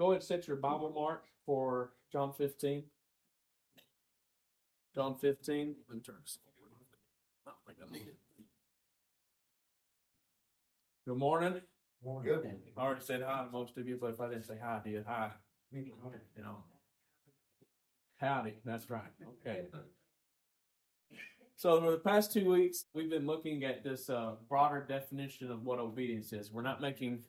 go ahead and set your Bible mark for John 15. John 15. Let me turn this I don't think I need it. Good morning. Good. I already said hi to most of you, but if I didn't say hi to you, hi. You know. Howdy, that's right. Okay. So for the past two weeks, we've been looking at this uh, broader definition of what obedience is. We're not making,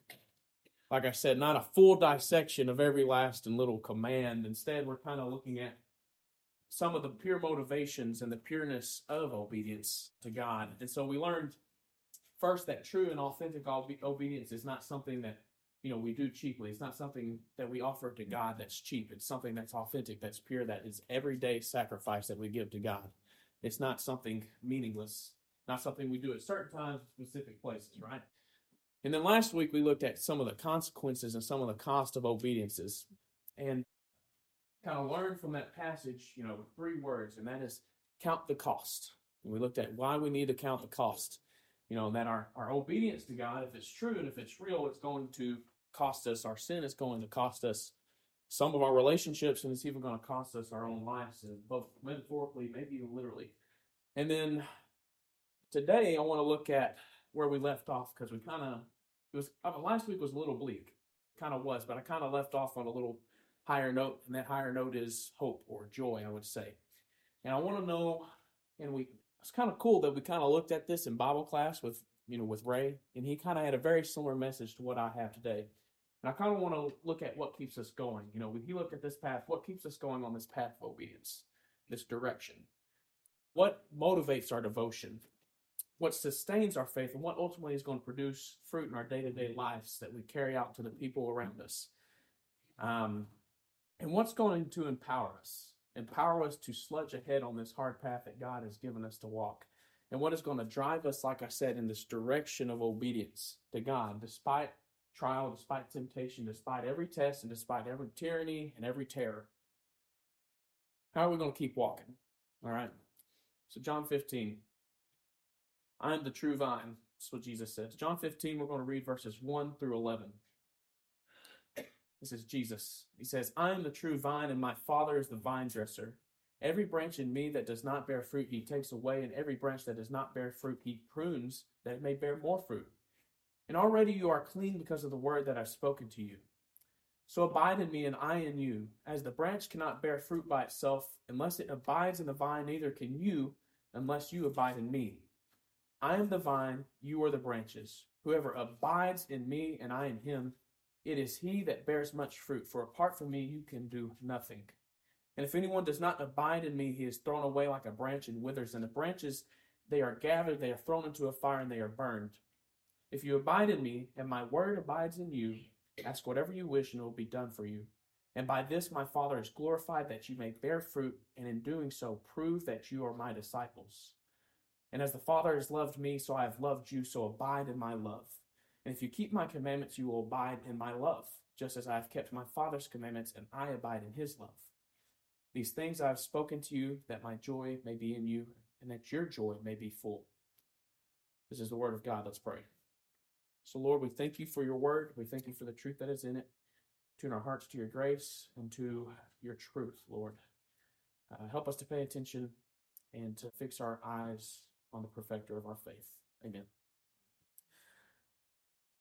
like I said, not a full dissection of every last and little command. Instead, we're kind of looking at some of the pure motivations and the pureness of obedience to God. And so we learned first that true and authentic obe- obedience is not something that you know we do cheaply. It's not something that we offer to God that's cheap. It's something that's authentic, that's pure, that is everyday sacrifice that we give to God. It's not something meaningless, not something we do at certain times, specific places, right? And then last week we looked at some of the consequences and some of the cost of obediences, and kind of learned from that passage, you know, three words, and that is count the cost. And we looked at why we need to count the cost. You know, that our, our obedience to God, if it's true and if it's real, it's going to cost us our sin, it's going to cost us some of our relationships, and it's even going to cost us our own lives, both metaphorically, maybe even literally. And then today, I want to look at where we left off because we kind of it was uh, last week was a little bleak, kind of was, but I kind of left off on a little higher note, and that higher note is hope or joy, I would say. And I want to know, and we it's kind of cool that we kind of looked at this in Bible class with you know with Ray, and he kind of had a very similar message to what I have today. And I kind of want to look at what keeps us going. You know, when you look at this path, what keeps us going on this path of obedience, this direction? What motivates our devotion? What sustains our faith? And what ultimately is going to produce fruit in our day to day lives that we carry out to the people around us? Um, and what's going to empower us? Empower us to sludge ahead on this hard path that God has given us to walk. And what is going to drive us, like I said, in this direction of obedience to God, despite trial, despite temptation, despite every test, and despite every tyranny and every terror. How are we going to keep walking? All right. So, John 15. I am the true vine. That's what Jesus says. John 15, we're going to read verses 1 through 11. This is Jesus. He says, I am the true vine, and my Father is the vine dresser. Every branch in me that does not bear fruit, he takes away, and every branch that does not bear fruit, he prunes that it may bear more fruit. And already you are clean because of the word that I've spoken to you. So abide in me, and I in you. As the branch cannot bear fruit by itself unless it abides in the vine, neither can you unless you abide in me. I am the vine, you are the branches. Whoever abides in me and I in him, it is he that bears much fruit, for apart from me you can do nothing. And if anyone does not abide in me, he is thrown away like a branch and withers, and the branches they are gathered, they are thrown into a fire, and they are burned. If you abide in me, and my word abides in you, ask whatever you wish, and it will be done for you. And by this my Father is glorified, that you may bear fruit, and in doing so prove that you are my disciples. And as the Father has loved me, so I have loved you, so abide in my love. And if you keep my commandments, you will abide in my love, just as I have kept my Father's commandments, and I abide in his love. These things I have spoken to you, that my joy may be in you, and that your joy may be full. This is the word of God. Let's pray. So, Lord, we thank you for your word. We thank you for the truth that is in it. Tune our hearts to your grace and to your truth, Lord. Uh, help us to pay attention and to fix our eyes on the perfecter of our faith. Amen.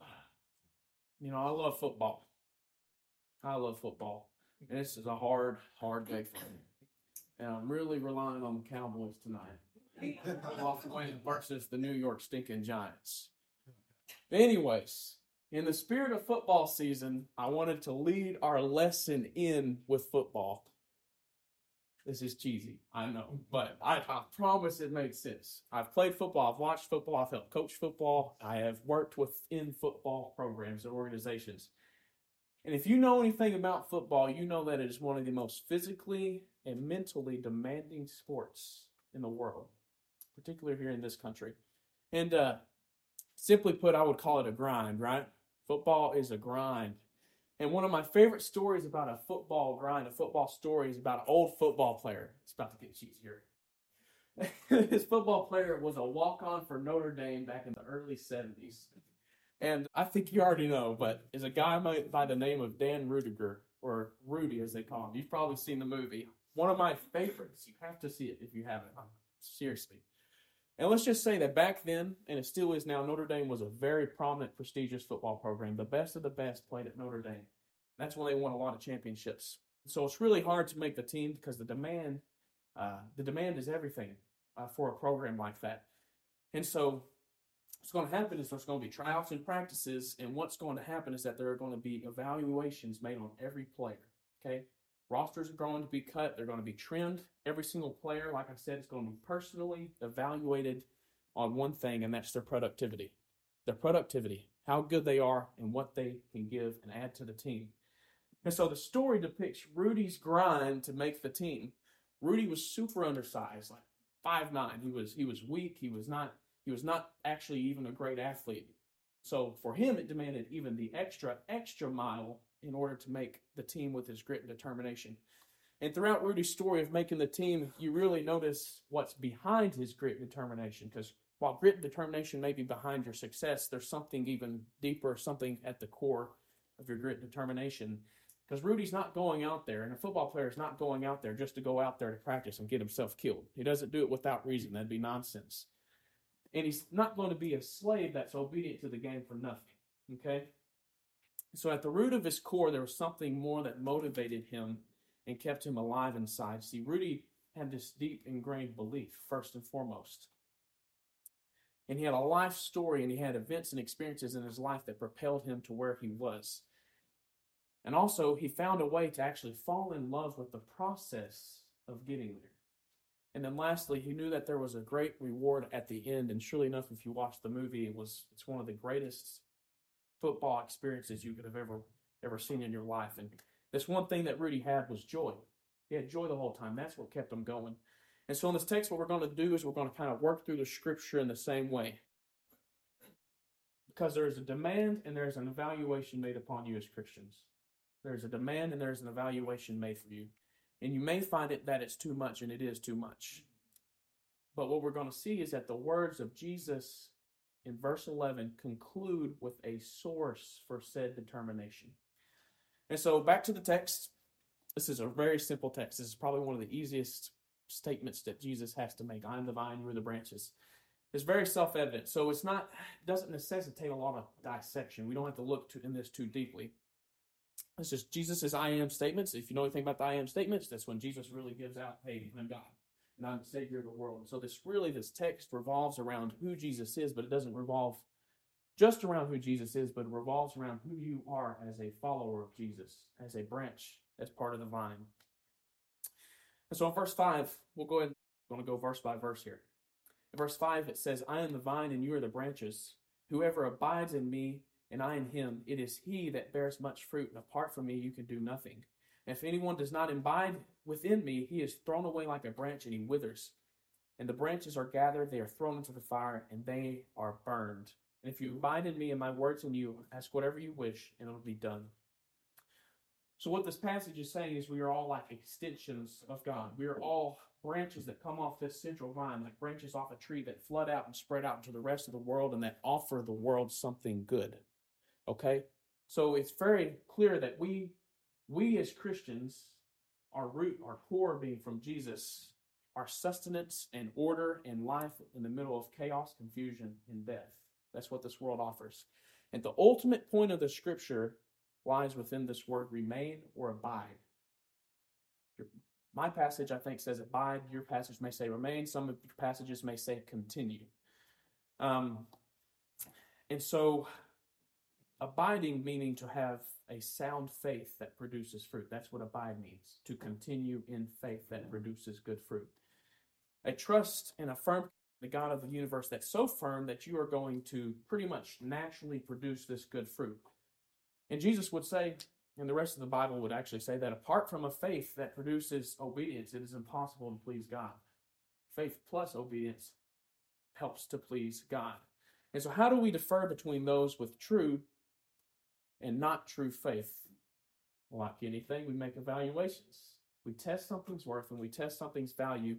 You know, I love football. I love football. And this is a hard, hard day for me. And I'm really relying on the Cowboys tonight. Versus the New York stinking Giants. Anyways, in the spirit of football season, I wanted to lead our lesson in with football. This is cheesy, I know, but I, I, promise it makes sense. I've played football, I've watched football, I've helped coach football, I have worked within football programs and organizations. And if you know anything about football, you know that it is one of the most physically and mentally demanding sports in the world, particularly here in this country. And uh, Simply put, I would call it a grind, right? Football is a grind. And one of my favorite stories about a football grind, a football story, is about an old football player. It's about to get cheesier. this football player was a walk on for Notre Dame back in the early 70s. And I think you already know, but is a guy by, by the name of Dan Ruettiger, or Rudy as they call him. You've probably seen the movie. One of my favorites. You have to see it if you haven't. Seriously. And let's just say that back then, and it still is now, Notre Dame was a very prominent, prestigious football program. The best of the best played at Notre Dame. That's when they won a lot of championships. So it's really hard to make the team because the demand, uh, the demand is everything uh, for a program like that. And so what's going to happen is there's going to be tryouts and practices, and what's going to happen is that there are going to be evaluations made on every player. Okay, rosters are going to be cut; they're going to be trimmed. Every single player, like I said, is going to be personally evaluated on one thing, and that's their productivity. Their productivity, how good they are, and what they can give and add to the team. And so the story depicts Rudy's grind to make the team. Rudy was super undersized, like five nine. He was he was weak. He was not he was not actually even a great athlete. So for him, it demanded even the extra, extra mile in order to make the team with his grit and determination. And throughout Rudy's story of making the team, you really notice what's behind his grit and determination. Because while grit and determination may be behind your success, there's something even deeper, something at the core of your grit and determination. Because Rudy's not going out there, and a football player is not going out there just to go out there to practice and get himself killed. He doesn't do it without reason. That'd be nonsense. And he's not going to be a slave that's obedient to the game for nothing. Okay? So at the root of his core, there was something more that motivated him and kept him alive inside. See, Rudy had this deep ingrained belief, first and foremost. And he had a life story and he had events and experiences in his life that propelled him to where he was. And also, he found a way to actually fall in love with the process of getting there. And then lastly, he knew that there was a great reward at the end. And surely enough, if you watch the movie, it was it's one of the greatest football experiences you could have ever ever seen in your life. And this one thing that Rudy had was joy. He had joy the whole time. That's what kept him going. And so in this text, what we're going to do is we're going to kind of work through the scripture in the same way. Because there is a demand and there's an evaluation made upon you as Christians. There's a demand and there's an evaluation made for you. And you may find it that it's too much, and it is too much. But what we're going to see is that the words of Jesus in verse 11 conclude with a source for said determination. And so back to the text. This is a very simple text. This is probably one of the easiest statements that Jesus has to make. I am the vine, you are the branches. It's very self-evident. So it's not doesn't necessitate a lot of dissection. We don't have to look to, in this too deeply. It's just Jesus' I am statements. If you know anything about the I am statements, that's when Jesus really gives out, hey, I'm God and I'm the Savior of the world. And so this really, this text revolves around who Jesus is, but it doesn't revolve just around who Jesus is, but it revolves around who you are as a follower of Jesus, as a branch, as part of the vine. And so in verse 5, we'll go ahead, I'm going to go verse by verse here. In verse 5, it says, I am the vine and you are the branches. Whoever abides in me and I in him, it is he that bears much fruit, and apart from me you can do nothing. If anyone does not abide within me, he is thrown away like a branch and he withers. And the branches are gathered, they are thrown into the fire, and they are burned. And if you abide in me and my words in you, ask whatever you wish, and it will be done. So, what this passage is saying is we are all like extensions of God. We are all branches that come off this central vine, like branches off a tree that flood out and spread out into the rest of the world and that offer the world something good. Okay? So it's very clear that we we as Christians, our root, our core being from Jesus, our sustenance and order and life in the middle of chaos, confusion, and death. That's what this world offers. And the ultimate point of the scripture lies within this word remain or abide. My passage, I think, says abide. Your passage may say remain. Some of your passages may say continue. Um, and so Abiding meaning to have a sound faith that produces fruit. That's what abide means. To continue in faith that produces good fruit. A trust and a firm the God of the universe that's so firm that you are going to pretty much naturally produce this good fruit. And Jesus would say, and the rest of the Bible would actually say that apart from a faith that produces obedience, it is impossible to please God. Faith plus obedience helps to please God. And so, how do we defer between those with true and not true faith. Like anything, we make evaluations. We test something's worth and we test something's value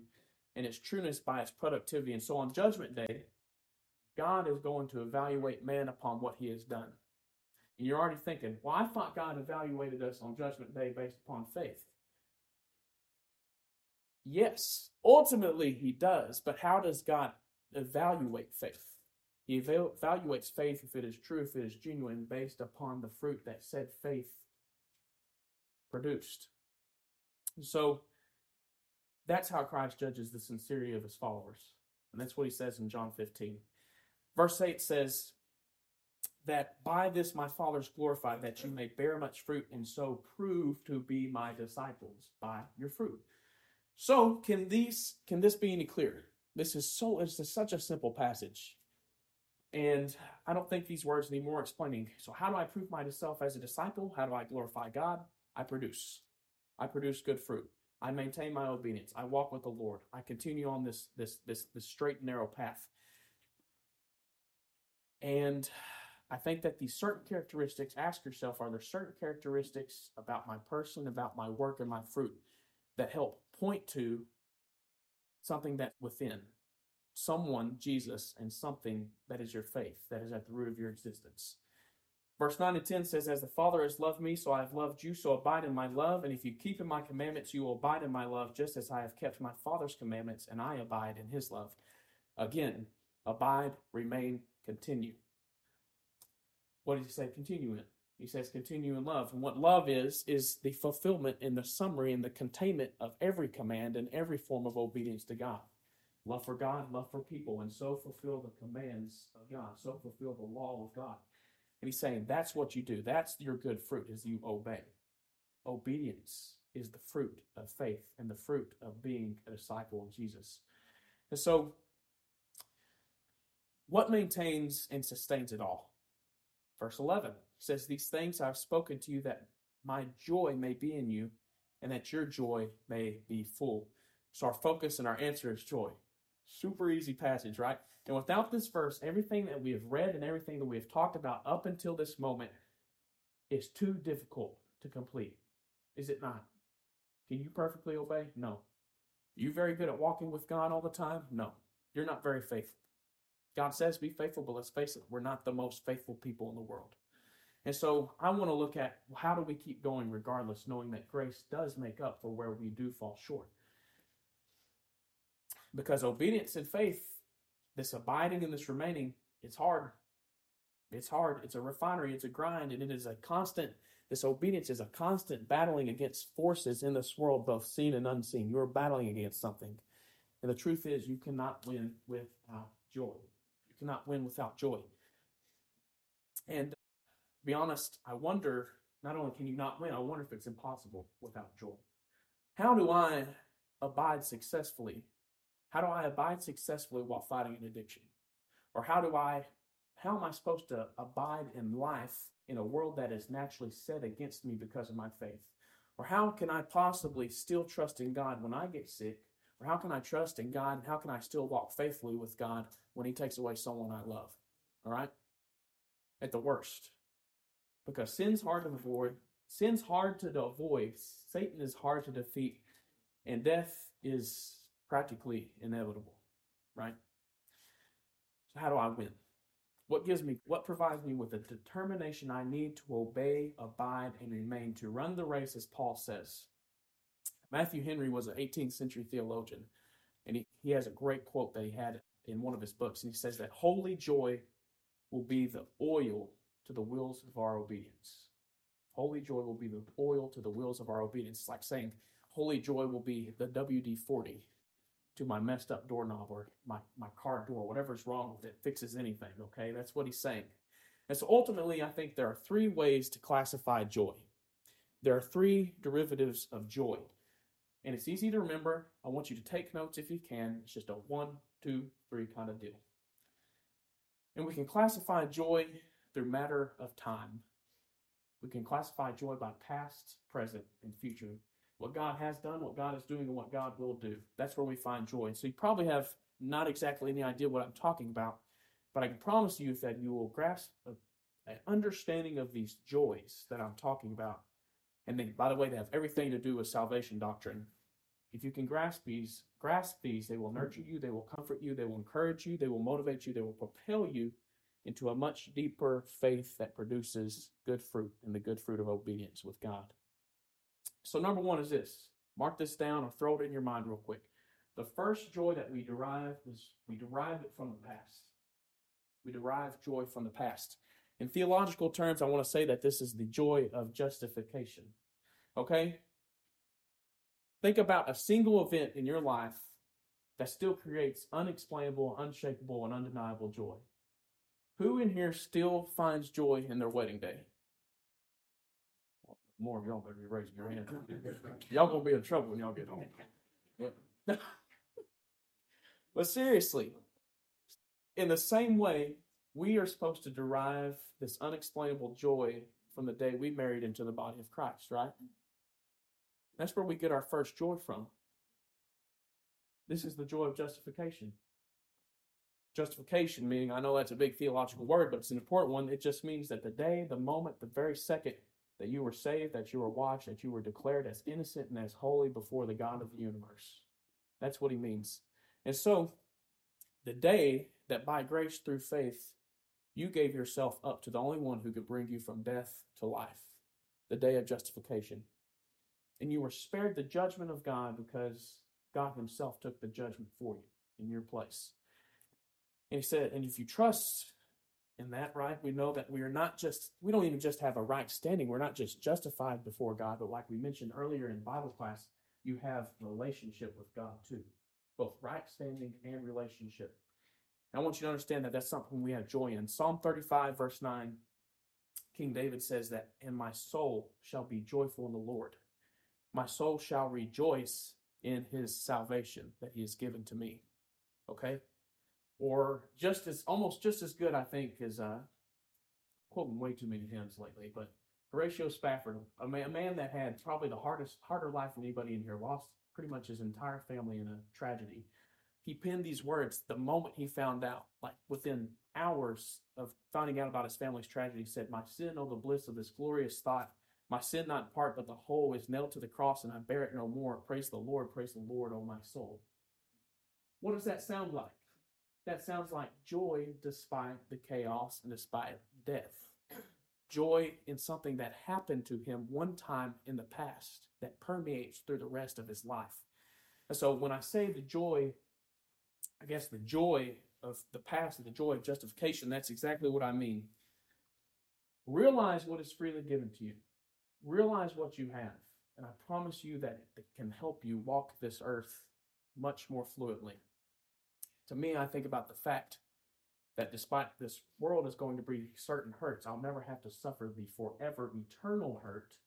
and its trueness by its productivity. And so on Judgment Day, God is going to evaluate man upon what he has done. And you're already thinking, well, I thought God evaluated us on Judgment Day based upon faith. Yes, ultimately he does, but how does God evaluate faith? He evaluates faith if it is true, if it is genuine, based upon the fruit that said faith produced. So that's how Christ judges the sincerity of his followers. And that's what he says in John 15. Verse 8 says, That by this my Father is glorified, that you may bear much fruit, and so prove to be my disciples by your fruit. So can these can this be any clearer? This is so it's such a simple passage. And I don't think these words need more explaining. So how do I prove myself as a disciple? How do I glorify God? I produce. I produce good fruit. I maintain my obedience. I walk with the Lord. I continue on this this this this straight and narrow path. And I think that these certain characteristics, ask yourself, are there certain characteristics about my person, about my work, and my fruit that help point to something that's within someone, Jesus, and something that is your faith, that is at the root of your existence. Verse 9 and 10 says, As the Father has loved me, so I have loved you, so abide in my love. And if you keep in my commandments, you will abide in my love, just as I have kept my Father's commandments, and I abide in his love. Again, abide, remain, continue. What does he say? Continue in. He says, continue in love. And what love is, is the fulfillment and the summary and the containment of every command and every form of obedience to God. Love for God, love for people, and so fulfill the commands of God, so fulfill the law of God. And he's saying that's what you do. That's your good fruit, is you obey. Obedience is the fruit of faith and the fruit of being a disciple of Jesus. And so, what maintains and sustains it all? Verse 11 says, These things I've spoken to you that my joy may be in you and that your joy may be full. So our focus and our answer is joy. Super easy passage, right? And without this verse, everything that we have read and everything that we have talked about up until this moment is too difficult to complete. Is it not? Can you perfectly obey? No. Are you very good at walking with God all the time? No. You're not very faithful. God says be faithful, but let's face it, we're not the most faithful people in the world. And so I want to look at how do we keep going regardless, knowing that grace does make up for where we do fall short. Because obedience and faith, this abiding and this remaining, it's hard. It's hard. It's a refinery. It's a grind. And it is a constant, this obedience is a constant battling against forces in this world, both seen and unseen. You're battling against something. And the truth is, you cannot win without joy. You cannot win without joy. And to be honest, I wonder not only can you not win, I wonder if it's impossible without joy. How do I abide successfully? How do I abide successfully while fighting an addiction? Or how do I how am I supposed to abide in life in a world that is naturally set against me because of my faith? Or how can I possibly still trust in God when I get sick? Or how can I trust in God and how can I still walk faithfully with God when He takes away someone I love? All right? At the worst, because sin's hard to avoid. Sin's hard to avoid. Satan is hard to defeat, and death is practically inevitable, right? So how do I win? What gives me, what provides me with the determination I need to obey, abide, and remain to run the race, as Paul says. Matthew Henry was an 18th century theologian, and he, he has a great quote that he had in one of his books, and he says that holy joy will be the oil to the wheels of our obedience. Holy joy will be the oil to the wheels of our obedience. It's like saying, Holy joy will be the WD 40 to my messed up doorknob or my, my car door, whatever's wrong with it, fixes anything. Okay, that's what he's saying. And so ultimately, I think there are three ways to classify joy. There are three derivatives of joy. And it's easy to remember. I want you to take notes if you can. It's just a one, two, three kind of deal. And we can classify joy through matter of time. We can classify joy by past, present, and future. What God has done, what God is doing, and what God will do. That's where we find joy. So you probably have not exactly any idea what I'm talking about, but I can promise you that you will grasp an understanding of these joys that I'm talking about. And they, by the way, they have everything to do with salvation doctrine. If you can grasp these, grasp these, they will nurture you, they will comfort you, they will encourage you, they will motivate you, they will propel you into a much deeper faith that produces good fruit and the good fruit of obedience with God. So, number one is this mark this down or throw it in your mind real quick. The first joy that we derive is we derive it from the past. We derive joy from the past. In theological terms, I want to say that this is the joy of justification. Okay? Think about a single event in your life that still creates unexplainable, unshakable, and undeniable joy. Who in here still finds joy in their wedding day? More of y'all better be raising your hand. y'all gonna be in trouble when y'all get home. but seriously, in the same way, we are supposed to derive this unexplainable joy from the day we married into the body of Christ, right? That's where we get our first joy from. This is the joy of justification. Justification, meaning, I know that's a big theological word, but it's an important one. It just means that the day, the moment, the very second that you were saved, that you were washed, that you were declared as innocent and as holy before the God of the universe. That's what he means. And so, the day that by grace through faith, you gave yourself up to the only one who could bring you from death to life, the day of justification. And you were spared the judgment of God because God Himself took the judgment for you in your place. And he said, and if you trust in that, right, we know that we are not just, we don't even just have a right standing. We're not just justified before God, but like we mentioned earlier in Bible class, you have relationship with God too, both right standing and relationship. And I want you to understand that that's something we have joy in. Psalm 35, verse 9, King David says that, and my soul shall be joyful in the Lord. My soul shall rejoice in his salvation that he has given to me. Okay? Or just as almost just as good, I think, as uh, quoting way too many hymns lately, but Horatio Spafford, a man, a man that had probably the hardest, harder life than anybody in here, lost pretty much his entire family in a tragedy. He penned these words the moment he found out, like within hours of finding out about his family's tragedy, said, My sin, oh, the bliss of this glorious thought. My sin, not in part, but the whole, is nailed to the cross, and I bear it no more. Praise the Lord, praise the Lord, oh my soul. What does that sound like? That sounds like joy despite the chaos and despite death. Joy in something that happened to him one time in the past that permeates through the rest of his life. And so when I say the joy, I guess the joy of the past and the joy of justification, that's exactly what I mean. Realize what is freely given to you. Realize what you have. And I promise you that it can help you walk this earth much more fluently. To me, I think about the fact that despite this world is going to bring certain hurts, I'll never have to suffer the forever eternal hurt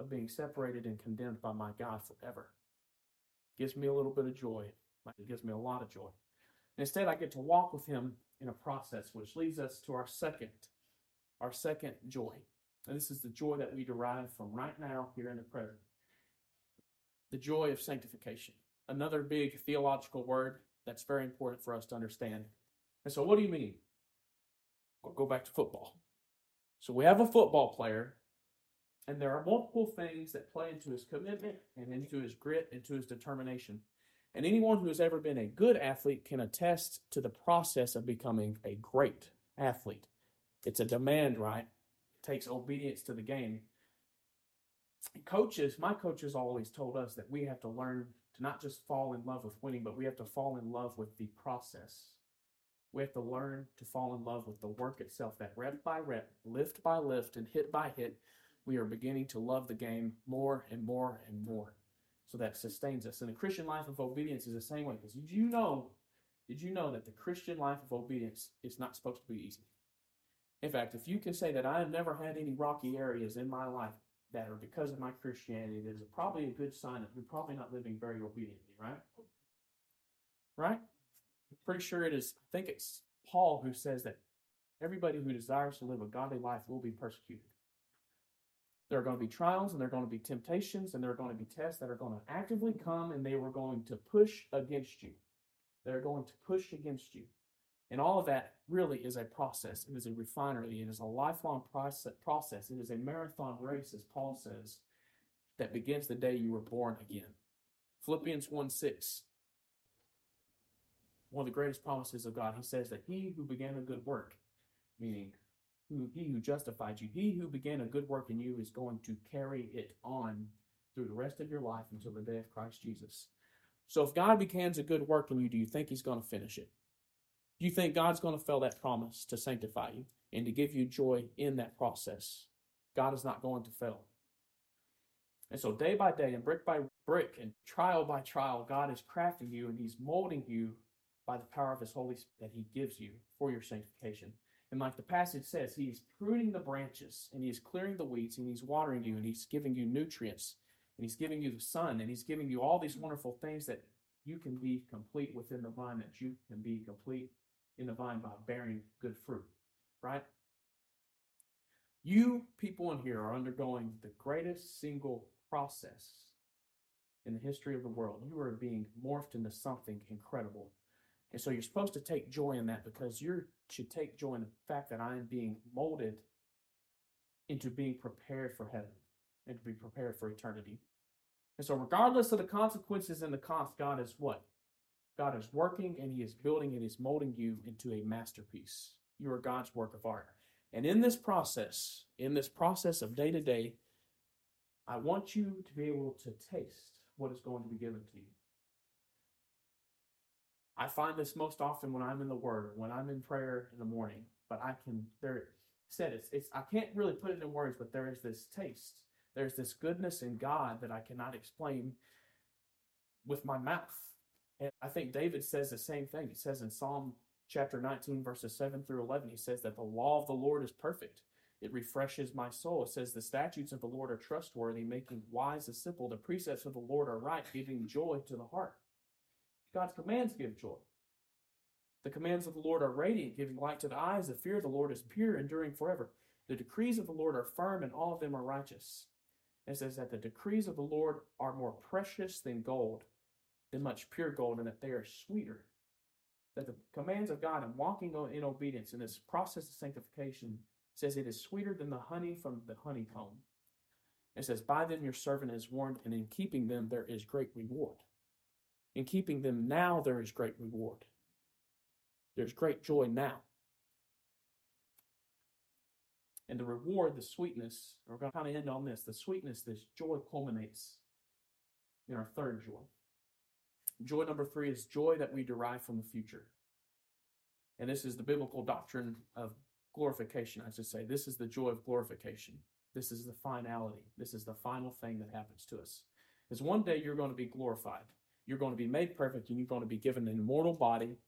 of being separated and condemned by my God forever. It gives me a little bit of joy. It gives me a lot of joy. instead, I get to walk with Him in a process, which leads us to our second, our second joy. And this is the joy that we derive from right now, here in the present. The joy of sanctification. Another big theological word that's very important for us to understand. And so, what do you mean? Go back to football. So, we have a football player, and there are multiple things that play into his commitment and into his grit, into his determination. And anyone who has ever been a good athlete can attest to the process of becoming a great athlete. It's a demand, right? It takes obedience to the game. Coaches, my coaches always told us that we have to learn to not just fall in love with winning, but we have to fall in love with the process. We have to learn to fall in love with the work itself, that rep by rep, lift by lift, and hit by hit, we are beginning to love the game more and more and more. So that sustains us. And the Christian life of obedience is the same way. Because did you know, did you know that the Christian life of obedience is not supposed to be easy? In fact, if you can say that I have never had any rocky areas in my life, that are because of my Christianity, that is probably a good sign that we're probably not living very obediently, right? Right? I'm pretty sure it is, I think it's Paul who says that everybody who desires to live a godly life will be persecuted. There are going to be trials and there are going to be temptations and there are going to be tests that are going to actively come and they were going to push against you. They're going to push against you. And all of that really is a process. It is a refinery. It is a lifelong process. It is a marathon race, as Paul says, that begins the day you were born again. Philippians 1 6. One of the greatest promises of God. He says that he who began a good work, meaning who, he who justified you, he who began a good work in you is going to carry it on through the rest of your life until the day of Christ Jesus. So if God begins a good work in you, do you think he's going to finish it? You think God's going to fill that promise to sanctify you and to give you joy in that process? God is not going to fail. And so, day by day, and brick by brick, and trial by trial, God is crafting you and He's molding you by the power of His Holy Spirit that He gives you for your sanctification. And like the passage says, He's pruning the branches and He's clearing the weeds and He's watering you and He's giving you nutrients and He's giving you the sun and He's giving you all these wonderful things that you can be complete within the vine, that you can be complete in the vine by bearing good fruit, right? You people in here are undergoing the greatest single process in the history of the world. You are being morphed into something incredible. And so you're supposed to take joy in that because you should take joy in the fact that I am being molded into being prepared for heaven and to be prepared for eternity. And so, regardless of the consequences and the cost, God is what? God is working and He is building and He's molding you into a masterpiece. You are God's work of art. And in this process, in this process of day to day, I want you to be able to taste what is going to be given to you. I find this most often when I'm in the Word, when I'm in prayer in the morning. But I can there said it's it's I can't really put it in words, but there is this taste. There's this goodness in God that I cannot explain with my mouth. And I think David says the same thing. He says in Psalm chapter 19, verses 7 through 11, he says that the law of the Lord is perfect. It refreshes my soul. It says the statutes of the Lord are trustworthy, making wise the simple. The precepts of the Lord are right, giving joy to the heart. God's commands give joy. The commands of the Lord are radiant, giving light to the eyes. The fear of the Lord is pure, enduring forever. The decrees of the Lord are firm, and all of them are righteous. It says that the decrees of the Lord are more precious than gold, than much pure gold, and that they are sweeter. That the commands of God and walking in obedience in this process of sanctification says it is sweeter than the honey from the honeycomb. It says, By them your servant is warned, and in keeping them there is great reward. In keeping them now there is great reward. There's great joy now. And the reward, the sweetness, we're going to kind of end on this. The sweetness, this joy culminates in our third joy. Joy number three is joy that we derive from the future. And this is the biblical doctrine of glorification, I should say. This is the joy of glorification. This is the finality. This is the final thing that happens to us. Is one day you're going to be glorified. You're going to be made perfect and you're going to be given an immortal body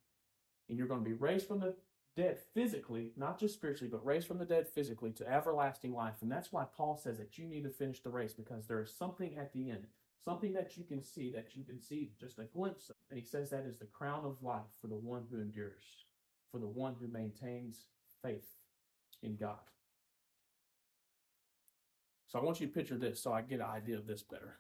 and you're going to be raised from the dead physically, not just spiritually, but raised from the dead physically to everlasting life. And that's why Paul says that you need to finish the race because there is something at the end, something that you can see, that you can see just a glimpse of. And he says that is the crown of life for the one who endures, for the one who maintains faith in God. So I want you to picture this so I get an idea of this better.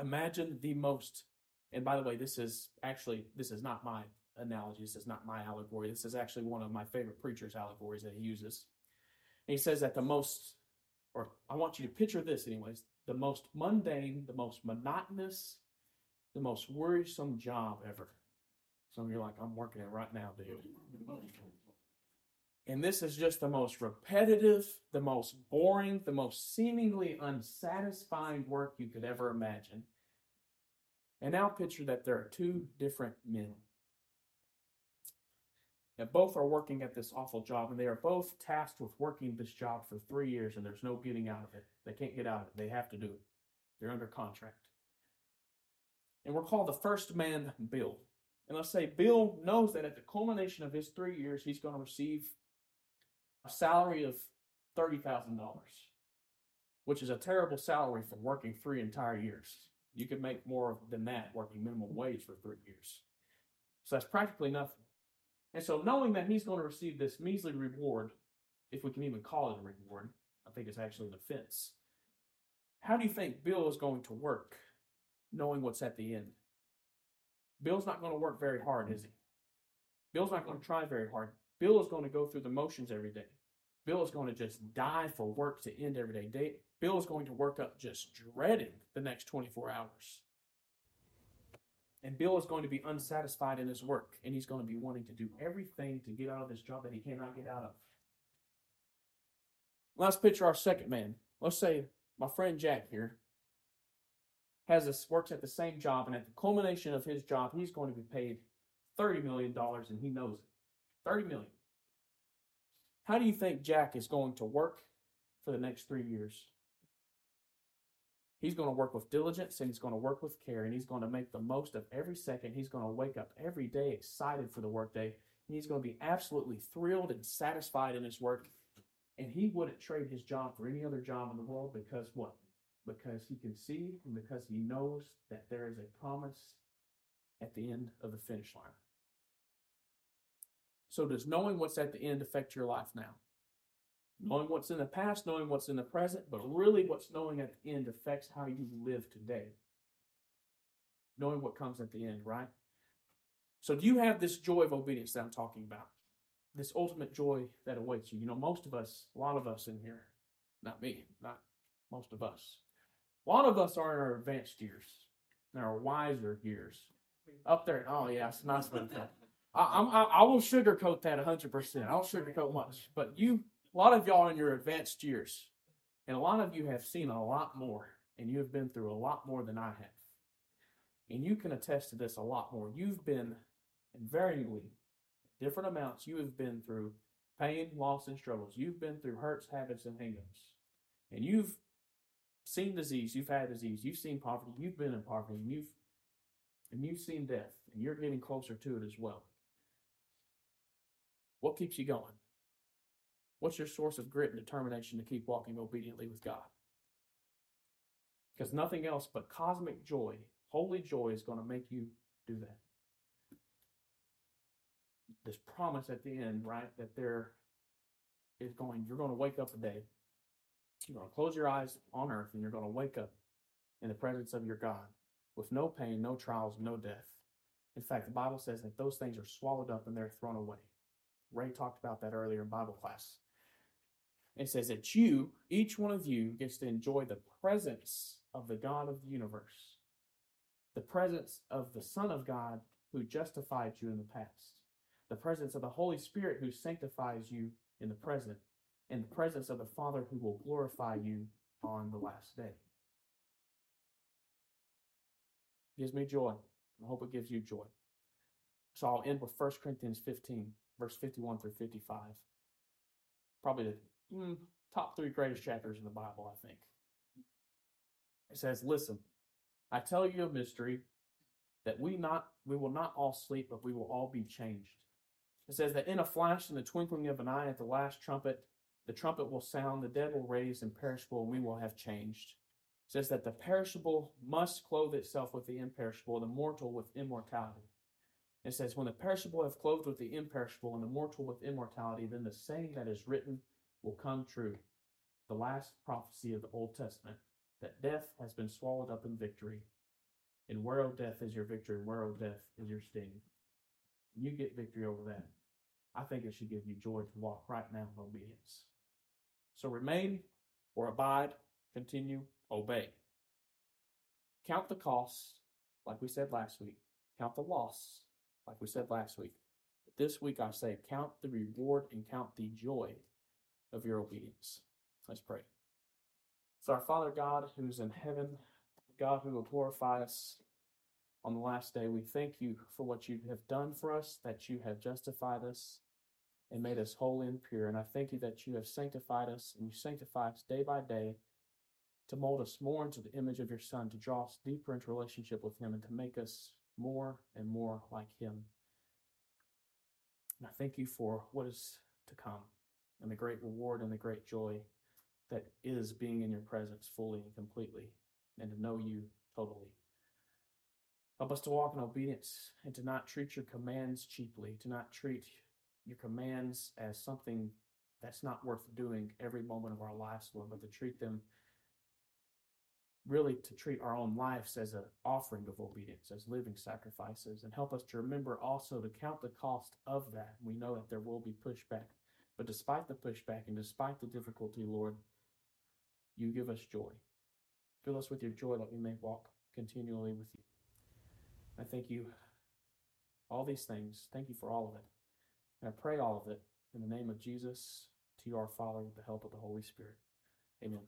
Imagine the most, and by the way, this is actually, this is not my analogy. This is not my allegory. This is actually one of my favorite preachers' allegories that he uses. And he says that the most, or I want you to picture this, anyways, the most mundane, the most monotonous, the most worrisome job ever. Some of you are like, I'm working it right now, dude. And this is just the most repetitive, the most boring, the most seemingly unsatisfying work you could ever imagine. And now picture that there are two different men that both are working at this awful job, and they are both tasked with working this job for three years, and there's no getting out of it. They can't get out of it. They have to do it. They're under contract. And we're called the first man Bill. And let's say Bill knows that at the culmination of his three years, he's going to receive a salary of $30,000, which is a terrible salary for working three entire years. You could make more than that working minimum wage for three years. So that's practically nothing. And so, knowing that he's going to receive this measly reward, if we can even call it a reward, I think it's actually an offense. How do you think Bill is going to work, knowing what's at the end? Bill's not going to work very hard, is he? Bill's not going to try very hard. Bill is going to go through the motions every day. Bill is going to just die for work to end every day. Bill is going to work up just dreading the next 24 hours. And Bill is going to be unsatisfied in his work, and he's going to be wanting to do everything to get out of this job that he cannot get out of. Let's picture our second man. Let's say my friend Jack here has this works at the same job, and at the culmination of his job, he's going to be paid thirty million dollars, and he knows it. Thirty million. How do you think Jack is going to work for the next three years? He's going to work with diligence and he's going to work with care and he's going to make the most of every second. He's going to wake up every day excited for the workday and he's going to be absolutely thrilled and satisfied in his work. And he wouldn't trade his job for any other job in the world because what? Because he can see and because he knows that there is a promise at the end of the finish line. So, does knowing what's at the end affect your life now? Knowing what's in the past, knowing what's in the present, but really what's knowing at the end affects how you live today. Knowing what comes at the end, right? So, do you have this joy of obedience that I'm talking about? This ultimate joy that awaits you. You know, most of us, a lot of us in here, not me, not most of us, a lot of us are in our advanced years, in our wiser years. Up there, oh yeah, it's nice. I, I, I will sugarcoat that 100%. I'll sugarcoat much. But you, a lot of y'all in your advanced years, and a lot of you have seen a lot more, and you have been through a lot more than I have. And you can attest to this a lot more. You've been invariably different amounts, you have been through pain, loss, and struggles. You've been through hurts, habits, and hangups. And you've seen disease, you've had disease, you've seen poverty, you've been in poverty, and you've and you've seen death, and you're getting closer to it as well. What keeps you going? What's your source of grit and determination to keep walking obediently with God? Because nothing else but cosmic joy, holy joy, is going to make you do that. This promise at the end, right, that there is going, you're going to wake up a day, you're going to close your eyes on earth, and you're going to wake up in the presence of your God with no pain, no trials, no death. In fact, the Bible says that those things are swallowed up and they're thrown away. Ray talked about that earlier in Bible class. It says that you, each one of you, gets to enjoy the presence of the God of the universe, the presence of the Son of God who justified you in the past, the presence of the Holy Spirit who sanctifies you in the present, and the presence of the Father who will glorify you on the last day. It gives me joy. I hope it gives you joy. So I'll end with 1 Corinthians 15 verse 51 through 55. Probably the mm, top three greatest chapters in the Bible, I think. It says, Listen, I tell you a mystery that we not we will not all sleep, but we will all be changed. It says that in a flash, in the twinkling of an eye, at the last trumpet, the trumpet will sound, the dead will raise imperishable, and we will have changed. It says that the perishable must clothe itself with the imperishable, the mortal with immortality. It says, When the perishable have clothed with the imperishable and the mortal with immortality, then the saying that is written will come true. The last prophecy of the Old Testament that death has been swallowed up in victory. And where, O death, is your victory, where, O death, is your sting? You get victory over that. I think it should give you joy to walk right now in obedience. So remain or abide, continue, obey. Count the costs, like we said last week. Count the loss, like we said last week. But this week I say, count the reward and count the joy of your obedience. Let's pray. So, our Father God who's in heaven, God who will glorify us on the last day, we thank you for what you have done for us, that you have justified us and made us holy and pure. And I thank you that you have sanctified us and you sanctify us day by day to mold us more into the image of your Son, to draw us deeper into relationship with Him, and to make us more and more like Him. And I thank you for what is to come and the great reward and the great joy that is being in your presence fully and completely and to know you totally. Help us to walk in obedience and to not treat your commands cheaply, to not treat your commands as something that's not worth doing every moment of our lives, Lord, but to treat them really to treat our own lives as an offering of obedience, as living sacrifices, and help us to remember also to count the cost of that. We know that there will be pushback, but despite the pushback and despite the difficulty, Lord, you give us joy. Fill us with your joy that we may walk continually with you. I thank you. All these things. Thank you for all of it. And I pray all of it in the name of Jesus to you, our Father, with the help of the Holy Spirit. Amen.